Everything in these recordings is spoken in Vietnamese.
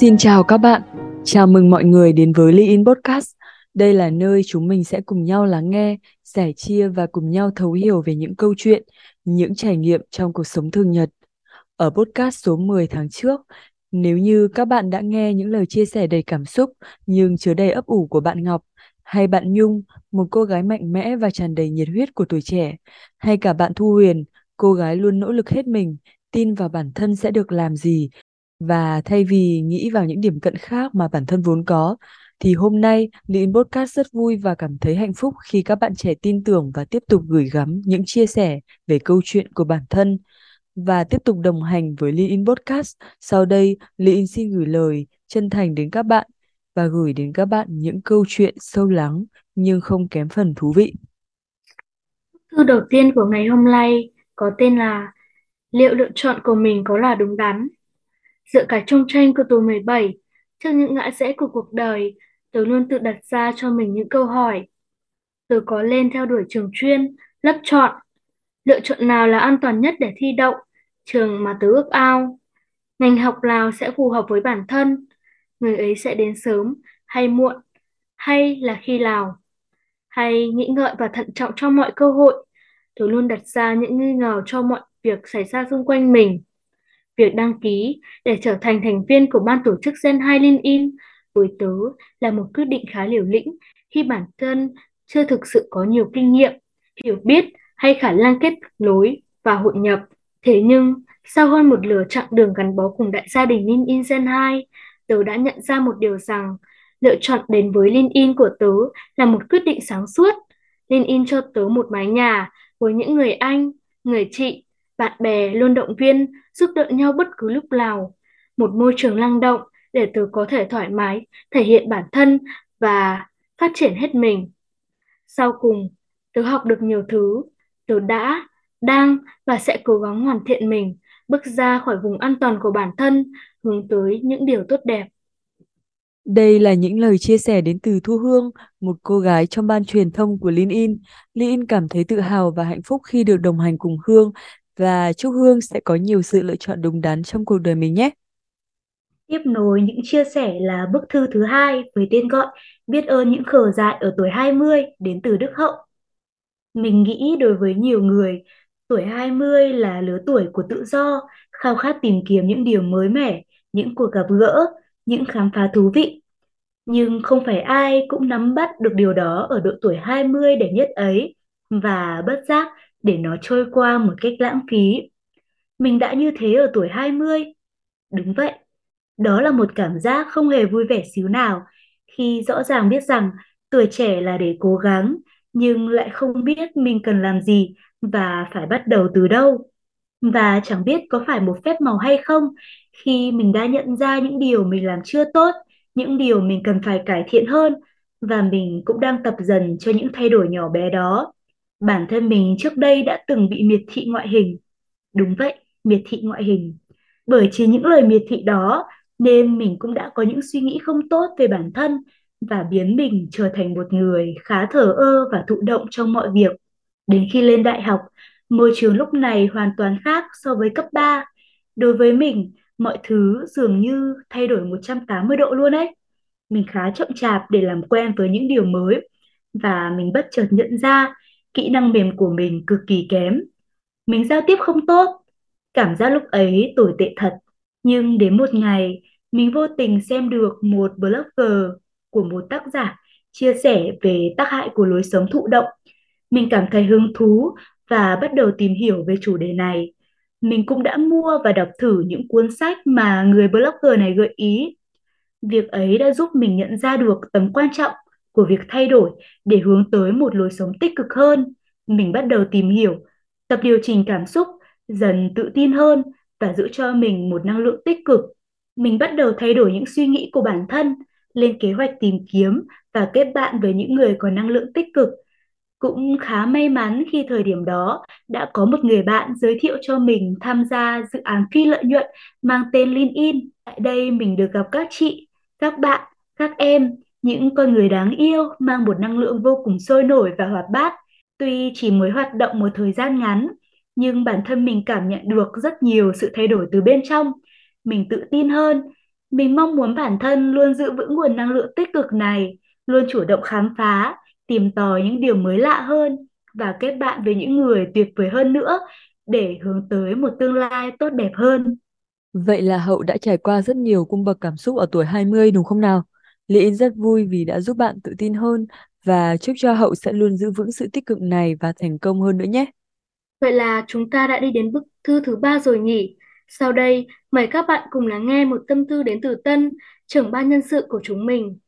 Xin chào các bạn, chào mừng mọi người đến với Ly In Podcast. Đây là nơi chúng mình sẽ cùng nhau lắng nghe, sẻ chia và cùng nhau thấu hiểu về những câu chuyện, những trải nghiệm trong cuộc sống thường nhật. Ở podcast số 10 tháng trước, nếu như các bạn đã nghe những lời chia sẻ đầy cảm xúc nhưng chứa đầy ấp ủ của bạn Ngọc, hay bạn Nhung, một cô gái mạnh mẽ và tràn đầy nhiệt huyết của tuổi trẻ, hay cả bạn Thu Huyền, cô gái luôn nỗ lực hết mình, tin vào bản thân sẽ được làm gì và thay vì nghĩ vào những điểm cận khác mà bản thân vốn có, thì hôm nay Lean Podcast rất vui và cảm thấy hạnh phúc khi các bạn trẻ tin tưởng và tiếp tục gửi gắm những chia sẻ về câu chuyện của bản thân và tiếp tục đồng hành với Lean Podcast. Sau đây, Lean xin gửi lời chân thành đến các bạn và gửi đến các bạn những câu chuyện sâu lắng nhưng không kém phần thú vị. Thư đầu tiên của ngày hôm nay có tên là Liệu lựa chọn của mình có là đúng đắn? Giữa cả trong tranh của tuổi 17, trước những ngã rẽ của cuộc đời, tớ luôn tự đặt ra cho mình những câu hỏi. Tớ có lên theo đuổi trường chuyên, lớp chọn, lựa chọn nào là an toàn nhất để thi đậu, trường mà tớ ước ao. Ngành học nào sẽ phù hợp với bản thân, người ấy sẽ đến sớm hay muộn, hay là khi nào. Hay nghĩ ngợi và thận trọng trong mọi cơ hội, tớ luôn đặt ra những nghi ngờ cho mọi việc xảy ra xung quanh mình. Việc đăng ký để trở thành thành viên của ban tổ chức Gen 2 In với tớ là một quyết định khá liều lĩnh khi bản thân chưa thực sự có nhiều kinh nghiệm, hiểu biết hay khả năng kết nối và hội nhập. Thế nhưng, sau hơn một lửa chặng đường gắn bó cùng đại gia đình Linh In Gen 2, tớ đã nhận ra một điều rằng lựa chọn đến với Linh In của tớ là một quyết định sáng suốt. Linh In cho tớ một mái nhà với những người anh, người chị bạn bè luôn động viên, giúp đỡ nhau bất cứ lúc nào. Một môi trường năng động để tớ có thể thoải mái, thể hiện bản thân và phát triển hết mình. Sau cùng, tớ học được nhiều thứ, tớ đã, đang và sẽ cố gắng hoàn thiện mình, bước ra khỏi vùng an toàn của bản thân, hướng tới những điều tốt đẹp. Đây là những lời chia sẻ đến từ Thu Hương, một cô gái trong ban truyền thông của Linh In. Linh In cảm thấy tự hào và hạnh phúc khi được đồng hành cùng Hương và chúc Hương sẽ có nhiều sự lựa chọn đúng đắn trong cuộc đời mình nhé. Tiếp nối những chia sẻ là bức thư thứ hai với tên gọi Biết ơn những khờ dại ở tuổi 20 đến từ Đức Hậu. Mình nghĩ đối với nhiều người, tuổi 20 là lứa tuổi của tự do, khao khát tìm kiếm những điều mới mẻ, những cuộc gặp gỡ, những khám phá thú vị. Nhưng không phải ai cũng nắm bắt được điều đó ở độ tuổi 20 để nhất ấy và bất giác để nó trôi qua một cách lãng phí. Mình đã như thế ở tuổi 20. Đúng vậy, đó là một cảm giác không hề vui vẻ xíu nào khi rõ ràng biết rằng tuổi trẻ là để cố gắng nhưng lại không biết mình cần làm gì và phải bắt đầu từ đâu. Và chẳng biết có phải một phép màu hay không khi mình đã nhận ra những điều mình làm chưa tốt, những điều mình cần phải cải thiện hơn và mình cũng đang tập dần cho những thay đổi nhỏ bé đó. Bản thân mình trước đây đã từng bị miệt thị ngoại hình. Đúng vậy, miệt thị ngoại hình. Bởi chỉ những lời miệt thị đó nên mình cũng đã có những suy nghĩ không tốt về bản thân và biến mình trở thành một người khá thờ ơ và thụ động trong mọi việc. Đến khi lên đại học, môi trường lúc này hoàn toàn khác so với cấp 3. Đối với mình, mọi thứ dường như thay đổi 180 độ luôn ấy. Mình khá chậm chạp để làm quen với những điều mới và mình bất chợt nhận ra kỹ năng mềm của mình cực kỳ kém. Mình giao tiếp không tốt. Cảm giác lúc ấy tồi tệ thật. Nhưng đến một ngày, mình vô tình xem được một blogger của một tác giả chia sẻ về tác hại của lối sống thụ động. Mình cảm thấy hứng thú và bắt đầu tìm hiểu về chủ đề này. Mình cũng đã mua và đọc thử những cuốn sách mà người blogger này gợi ý. Việc ấy đã giúp mình nhận ra được tầm quan trọng của việc thay đổi để hướng tới một lối sống tích cực hơn. Mình bắt đầu tìm hiểu, tập điều chỉnh cảm xúc, dần tự tin hơn và giữ cho mình một năng lượng tích cực. Mình bắt đầu thay đổi những suy nghĩ của bản thân, lên kế hoạch tìm kiếm và kết bạn với những người có năng lượng tích cực. Cũng khá may mắn khi thời điểm đó đã có một người bạn giới thiệu cho mình tham gia dự án phi lợi nhuận mang tên LinkedIn. Tại đây mình được gặp các chị, các bạn, các em những con người đáng yêu mang một năng lượng vô cùng sôi nổi và hoạt bát. Tuy chỉ mới hoạt động một thời gian ngắn, nhưng bản thân mình cảm nhận được rất nhiều sự thay đổi từ bên trong. Mình tự tin hơn, Mình mong muốn bản thân luôn giữ vững nguồn năng lượng tích cực này, luôn chủ động khám phá, tìm tòi những điều mới lạ hơn và kết bạn với những người tuyệt vời hơn nữa để hướng tới một tương lai tốt đẹp hơn. Vậy là Hậu đã trải qua rất nhiều cung bậc cảm xúc ở tuổi 20 đúng không nào? Lý rất vui vì đã giúp bạn tự tin hơn và chúc cho Hậu sẽ luôn giữ vững sự tích cực này và thành công hơn nữa nhé. Vậy là chúng ta đã đi đến bức thư thứ ba rồi nhỉ? Sau đây, mời các bạn cùng lắng nghe một tâm thư đến từ Tân, trưởng ban nhân sự của chúng mình.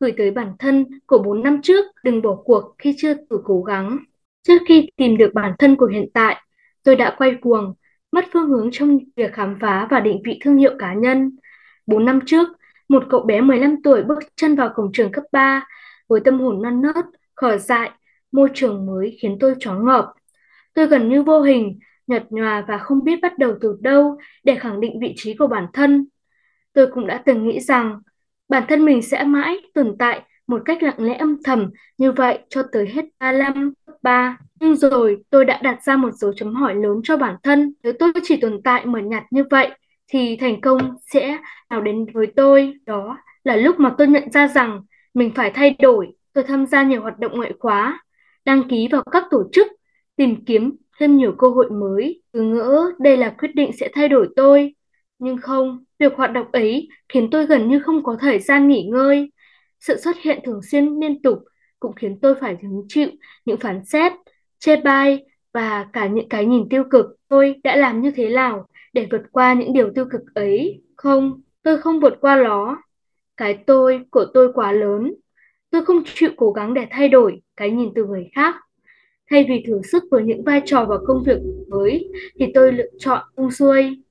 Gửi tới bản thân của 4 năm trước, đừng bỏ cuộc khi chưa thử cố gắng. Trước khi tìm được bản thân của hiện tại, tôi đã quay cuồng, mất phương hướng trong việc khám phá và định vị thương hiệu cá nhân. 4 năm trước, một cậu bé 15 tuổi bước chân vào cổng trường cấp 3 với tâm hồn non nớt, khờ dại, môi trường mới khiến tôi choáng ngợp. Tôi gần như vô hình, nhật nhòa và không biết bắt đầu từ đâu để khẳng định vị trí của bản thân. Tôi cũng đã từng nghĩ rằng bản thân mình sẽ mãi tồn tại một cách lặng lẽ âm thầm như vậy cho tới hết 35 cấp 3. Nhưng rồi tôi đã đặt ra một dấu chấm hỏi lớn cho bản thân. Nếu tôi chỉ tồn tại mờ nhạt như vậy thì thành công sẽ nào đến với tôi. Đó là lúc mà tôi nhận ra rằng mình phải thay đổi. Tôi tham gia nhiều hoạt động ngoại khóa, đăng ký vào các tổ chức, tìm kiếm thêm nhiều cơ hội mới. Cứ ngỡ đây là quyết định sẽ thay đổi tôi. Nhưng không, việc hoạt động ấy khiến tôi gần như không có thời gian nghỉ ngơi. Sự xuất hiện thường xuyên liên tục cũng khiến tôi phải hứng chịu những phán xét, chê bai và cả những cái nhìn tiêu cực. Tôi đã làm như thế nào để vượt qua những điều tiêu cực ấy? Không, tôi không vượt qua nó. Cái tôi của tôi quá lớn. Tôi không chịu cố gắng để thay đổi cái nhìn từ người khác. Thay vì thử sức với những vai trò và công việc mới thì tôi lựa chọn buông xuôi.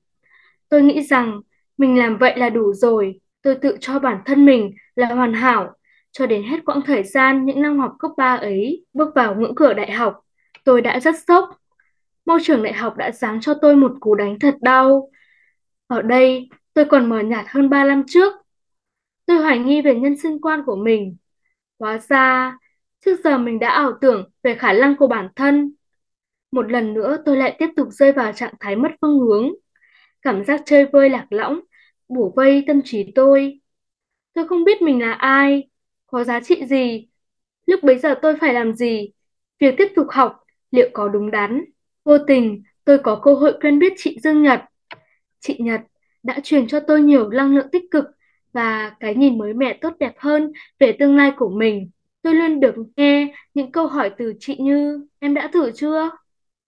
Tôi nghĩ rằng mình làm vậy là đủ rồi. Tôi tự cho bản thân mình là hoàn hảo. Cho đến hết quãng thời gian những năm học cấp 3 ấy, bước vào ngưỡng cửa đại học, tôi đã rất sốc. Môi trường đại học đã giáng cho tôi một cú đánh thật đau. Ở đây, tôi còn mờ nhạt hơn 3 năm trước. Tôi hoài nghi về nhân sinh quan của mình. Hóa ra, trước giờ mình đã ảo tưởng về khả năng của bản thân. Một lần nữa tôi lại tiếp tục rơi vào trạng thái mất phương hướng. Cảm giác chơi vơi lạc lõng, bủa vây tâm trí tôi. Tôi không biết mình là ai, có giá trị gì. Lúc bấy giờ tôi phải làm gì? Việc tiếp tục học liệu có đúng đắn? Vô tình, tôi có cơ hội quen biết chị Dương Nhật. Chị Nhật đã truyền cho tôi nhiều năng lượng tích cực và cái nhìn mới mẻ tốt đẹp hơn về tương lai của mình. Tôi luôn được nghe những câu hỏi từ chị như em đã thử chưa?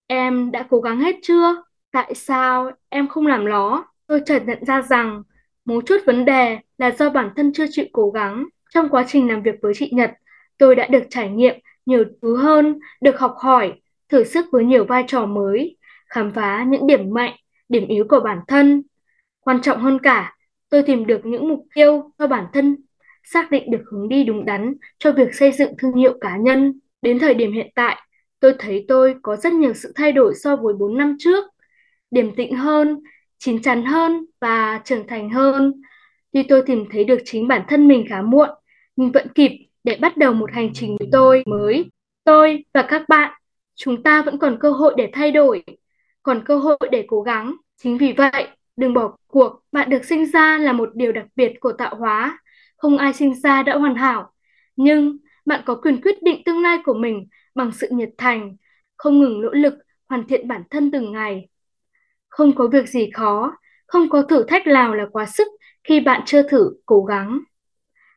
Em đã cố gắng hết chưa? Tại sao em không làm nó? Tôi chợt nhận ra rằng một chút vấn đề là do bản thân chưa chịu cố gắng. Trong quá trình làm việc với chị Nhật, tôi đã được trải nghiệm nhiều thứ hơn, được học hỏi, thử sức với nhiều vai trò mới, khám phá những điểm mạnh, điểm yếu của bản thân. Quan trọng hơn cả, tôi tìm được những mục tiêu cho bản thân, xác định được hướng đi đúng đắn cho việc xây dựng thương hiệu cá nhân. Đến thời điểm hiện tại, tôi thấy tôi có rất nhiều sự thay đổi so với 4 năm trước, điềm tĩnh hơn, chín chắn hơn và trưởng thành hơn. Tuy tôi tìm thấy được chính bản thân mình khá muộn, nhưng vẫn kịp để bắt đầu một hành trình với tôi mới. Tôi và các bạn, chúng ta vẫn còn cơ hội để thay đổi, còn cơ hội để cố gắng. Chính vì vậy, đừng bỏ cuộc. Bạn được sinh ra là một điều đặc biệt của tạo hóa. Không ai sinh ra đã hoàn hảo. Nhưng bạn có quyền quyết định tương lai của mình bằng sự nhiệt thành, không ngừng nỗ lực hoàn thiện bản thân từng ngày. Không có việc gì khó, không có thử thách nào là quá sức khi bạn chưa thử cố gắng.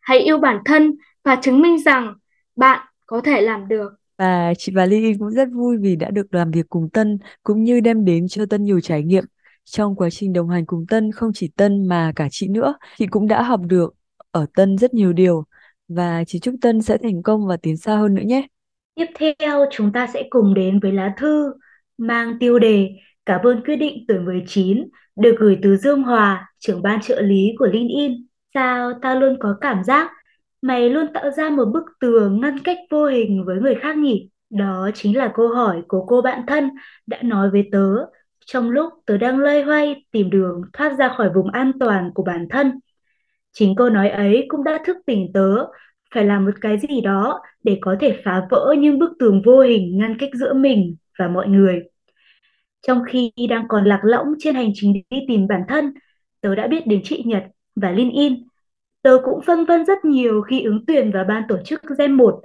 Hãy yêu bản thân và chứng minh rằng bạn có thể làm được. Và chị và Ly cũng rất vui vì đã được làm việc cùng Tân cũng như đem đến cho Tân nhiều trải nghiệm. Trong quá trình đồng hành cùng Tân không chỉ Tân mà cả chị nữa, chị cũng đã học được ở Tân rất nhiều điều và chị chúc Tân sẽ thành công và tiến xa hơn nữa nhé. Tiếp theo chúng ta sẽ cùng đến với lá thư mang tiêu đề Cảm ơn quyết định tuổi 19 được gửi từ Dương Hòa, trưởng ban trợ lý của LinkedIn. Sao ta luôn có cảm giác mày luôn tạo ra một bức tường ngăn cách vô hình với người khác nhỉ? Đó chính là câu hỏi của cô bạn thân đã nói với tớ trong lúc tớ đang loay hoay tìm đường thoát ra khỏi vùng an toàn của bản thân. Chính câu nói ấy cũng đã thức tỉnh tớ phải làm một cái gì đó để có thể phá vỡ những bức tường vô hình ngăn cách giữa mình và mọi người. Trong khi đang còn lạc lõng trên hành trình đi tìm bản thân, tớ đã biết đến chị Nhật, và Linh In. Tớ cũng phân vân rất nhiều khi ứng tuyển vào ban tổ chức Gen 1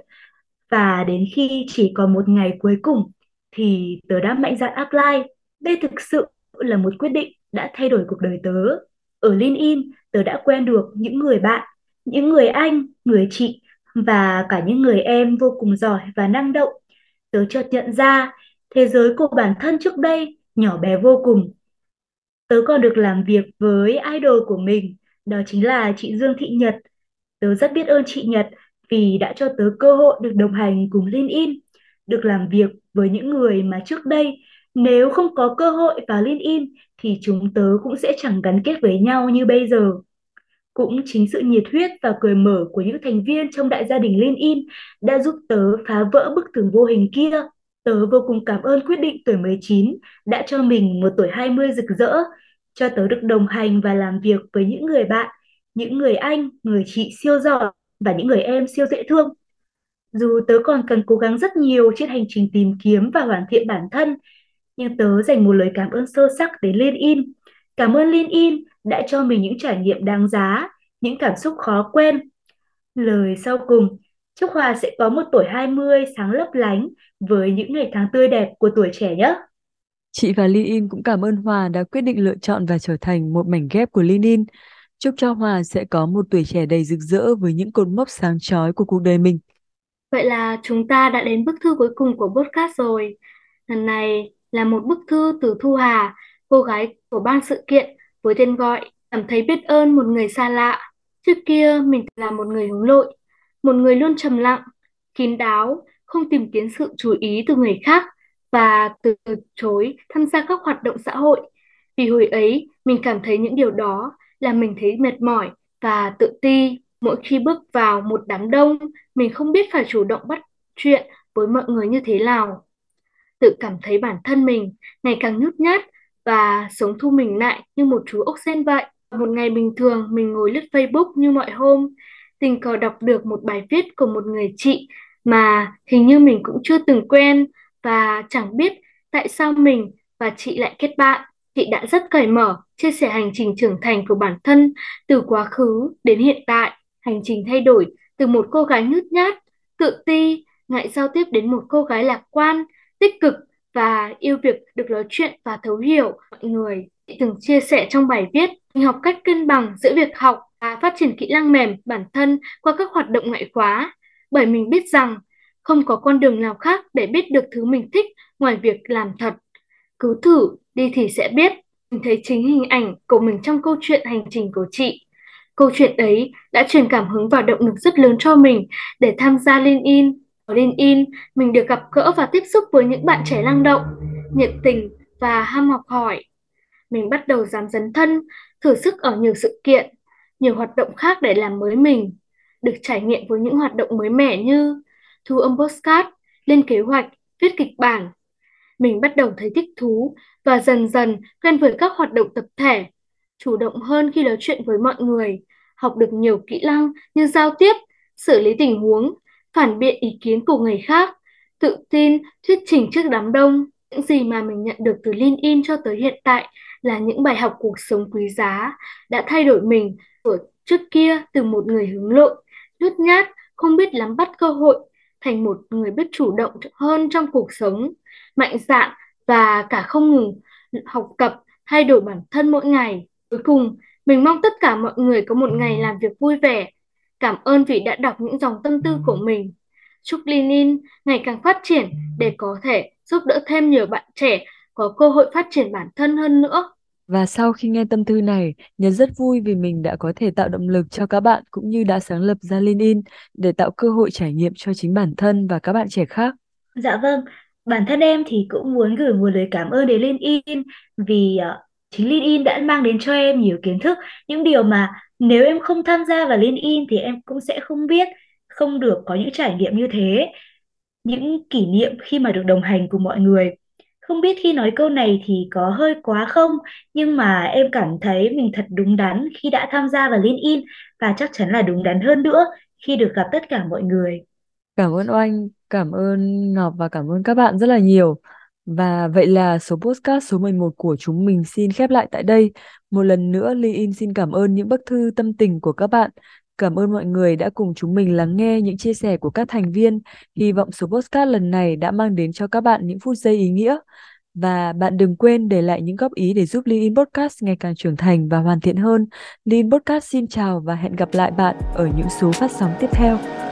và đến khi chỉ còn một ngày cuối cùng thì tớ đã mạnh dạn apply. Đây thực sự là một quyết định đã thay đổi cuộc đời tớ. Ở LinkedIn, tớ đã quen được những người bạn, những người anh, người chị và cả những người em vô cùng giỏi và năng động. Tớ chợt nhận ra thế giới của bản thân trước đây nhỏ bé vô cùng. Tớ còn được làm việc với idol của mình, đó chính là chị Dương Thị Nhật. Tớ rất biết ơn chị Nhật vì đã cho tớ cơ hội được đồng hành cùng LinkedIn, được làm việc với những người mà trước đây nếu không có cơ hội vào LinkedIn thì chúng tớ cũng sẽ chẳng gắn kết với nhau như bây giờ. Cũng chính sự nhiệt huyết và cười mở của những thành viên trong đại gia đình LinkedIn đã giúp tớ phá vỡ bức tường vô hình kia. Tớ vô cùng cảm ơn quyết định tuổi 19 đã cho mình một tuổi 20 rực rỡ, cho tớ được đồng hành và làm việc với những người bạn, những người anh, người chị siêu giỏi và những người em siêu dễ thương. Dù tớ còn cần cố gắng rất nhiều trên hành trình tìm kiếm và hoàn thiện bản thân, nhưng tớ dành một lời cảm ơn sâu sắc đến LinkedIn. Cảm ơn LinkedIn đã cho mình những trải nghiệm đáng giá, những cảm xúc khó quên. Lời sau cùng, chúc Hòa sẽ có một tuổi 20 sáng lấp lánh với những ngày tháng tươi đẹp của tuổi trẻ nhé. Chị và LinkedIn cũng cảm ơn Hòa đã quyết định lựa chọn và trở thành một mảnh ghép của LinkedIn. Chúc cho Hòa sẽ có một tuổi trẻ đầy rực rỡ với những cột mốc sáng chói của cuộc đời mình. Vậy là chúng ta đã đến bức thư cuối cùng của podcast rồi. Lần này là một bức thư từ Thu Hà, cô gái của ban sự kiện với tên gọi cảm thấy biết ơn một người xa lạ. Trước kia mình là một người hướng nội, một người luôn trầm lặng, kín đáo, không tìm kiếm sự chú ý từ người khác và từ chối tham gia các hoạt động xã hội. Vì hồi ấy mình cảm thấy những điều đó là mình thấy mệt mỏi và tự ti. Mỗi khi bước vào một đám đông, mình không biết phải chủ động bắt chuyện với mọi người như thế nào. Tự cảm thấy bản thân mình ngày càng nhút nhát và sống thu mình lại như một chú ốc sen vậy. Một ngày bình thường mình ngồi lướt Facebook như mọi hôm, tình cờ đọc được một bài viết của một người chị mà hình như mình cũng chưa từng quen và chẳng biết tại sao mình và chị lại kết bạn. Chị đã rất cởi mở, chia sẻ hành trình trưởng thành của bản thân từ quá khứ đến hiện tại, hành trình thay đổi từ một cô gái nhút nhát, tự ti, ngại giao tiếp đến một cô gái lạc quan, tích cực và yêu việc được nói chuyện và thấu hiểu mọi người. Chị từng chia sẻ trong bài viết, mình học cách cân bằng giữa việc học và phát triển kỹ năng mềm bản thân qua các hoạt động ngoại khóa, bởi mình biết rằng không có con đường nào khác để biết được thứ mình thích ngoài việc làm thật. Cứ thử, đi thì sẽ biết. Mình thấy chính hình ảnh của mình trong câu chuyện hành trình của chị. Câu chuyện ấy đã truyền cảm hứng và động lực rất lớn cho mình để tham gia LinkedIn. Ở LinkedIn, mình được gặp gỡ và tiếp xúc với những bạn trẻ năng động, nhiệt tình và ham học hỏi. Mình bắt đầu dám dấn thân, thử sức ở nhiều sự kiện, nhiều hoạt động khác để làm mới mình. Được trải nghiệm với những hoạt động mới mẻ như thu âm postcard, lên kế hoạch, viết kịch bản. Mình bắt đầu thấy thích thú và dần dần quen với các hoạt động tập thể, chủ động hơn khi nói chuyện với mọi người, học được nhiều kỹ năng như giao tiếp, xử lý tình huống, phản biện ý kiến của người khác, tự tin, thuyết trình trước đám đông. Những gì mà mình nhận được từ LinkedIn cho tới hiện tại là những bài học cuộc sống quý giá đã thay đổi mình ở trước kia từ một người hướng nội, nhút nhát, không biết nắm bắt cơ hội thành một người biết chủ động hơn trong cuộc sống, mạnh dạn và cả không ngừng học tập, thay đổi bản thân mỗi ngày. Cuối cùng, mình mong tất cả mọi người có một ngày làm việc vui vẻ. Cảm ơn vì đã đọc những dòng tâm tư của mình. Chúc Lenin ngày càng phát triển để có thể giúp đỡ thêm nhiều bạn trẻ có cơ hội phát triển bản thân hơn nữa. Và sau khi nghe tâm thư này, Nhật rất vui vì mình đã có thể tạo động lực cho các bạn cũng như đã sáng lập ra LinkedIn để tạo cơ hội trải nghiệm cho chính bản thân và các bạn trẻ khác. Dạ vâng, bản thân em thì cũng muốn gửi một lời cảm ơn đến LinkedIn vì uh, chính LinkedIn đã mang đến cho em nhiều kiến thức, những điều mà nếu em không tham gia vào LinkedIn thì em cũng sẽ không biết, không được có những trải nghiệm như thế. Những kỷ niệm khi mà được đồng hành cùng mọi người. Không biết khi nói câu này thì có hơi quá không, nhưng mà em cảm thấy mình thật đúng đắn khi đã tham gia vào LinkedIn và chắc chắn là đúng đắn hơn nữa khi được gặp tất cả mọi người. Cảm ơn Oanh, cảm ơn Ngọc và cảm ơn các bạn rất là nhiều. Và vậy là số podcast số 11 của chúng mình xin khép lại tại đây. Một lần nữa Ly In xin cảm ơn những bức thư tâm tình của các bạn. Cảm ơn mọi người đã cùng chúng mình lắng nghe những chia sẻ của các thành viên. Hy vọng số podcast lần này đã mang đến cho các bạn những phút giây ý nghĩa. Và bạn đừng quên để lại những góp ý để giúp Lean In Podcast ngày càng trưởng thành và hoàn thiện hơn. Lean Podcast xin chào và hẹn gặp lại bạn ở những số phát sóng tiếp theo.